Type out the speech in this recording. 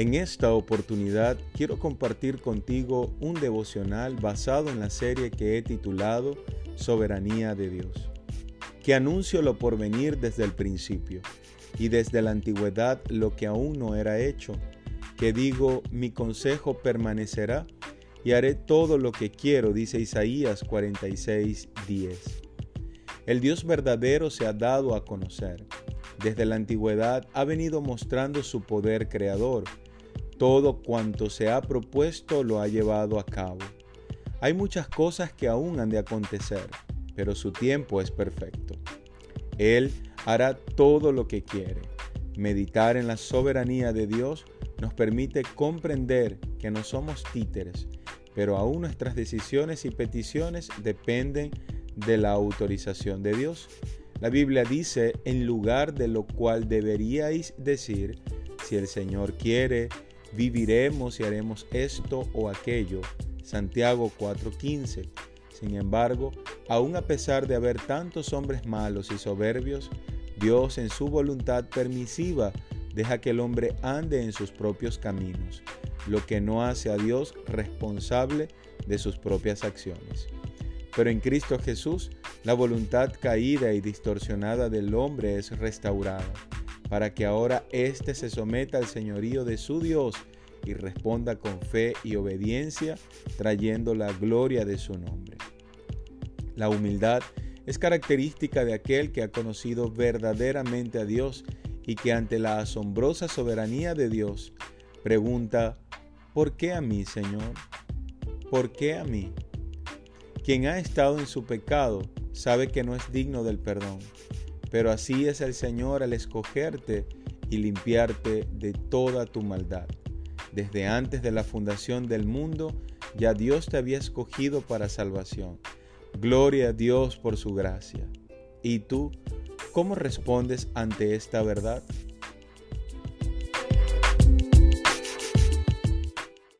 En esta oportunidad quiero compartir contigo un devocional basado en la serie que he titulado Soberanía de Dios, que anuncio lo por venir desde el principio y desde la antigüedad lo que aún no era hecho, que digo, mi consejo permanecerá y haré todo lo que quiero, dice Isaías 46, 10. El Dios verdadero se ha dado a conocer. Desde la antigüedad ha venido mostrando su poder creador. Todo cuanto se ha propuesto lo ha llevado a cabo. Hay muchas cosas que aún han de acontecer, pero su tiempo es perfecto. Él hará todo lo que quiere. Meditar en la soberanía de Dios nos permite comprender que no somos títeres, pero aún nuestras decisiones y peticiones dependen de la autorización de Dios. La Biblia dice, en lugar de lo cual deberíais decir, si el Señor quiere, viviremos y haremos esto o aquello. Santiago 4:15. Sin embargo, aun a pesar de haber tantos hombres malos y soberbios, Dios en su voluntad permisiva deja que el hombre ande en sus propios caminos, lo que no hace a Dios responsable de sus propias acciones. Pero en Cristo Jesús, la voluntad caída y distorsionada del hombre es restaurada, para que ahora éste se someta al señorío de su Dios y responda con fe y obediencia, trayendo la gloria de su nombre. La humildad es característica de aquel que ha conocido verdaderamente a Dios y que ante la asombrosa soberanía de Dios pregunta, ¿por qué a mí, Señor? ¿Por qué a mí? Quien ha estado en su pecado sabe que no es digno del perdón, pero así es el Señor al escogerte y limpiarte de toda tu maldad. Desde antes de la fundación del mundo, ya Dios te había escogido para salvación. Gloria a Dios por su gracia. ¿Y tú, cómo respondes ante esta verdad?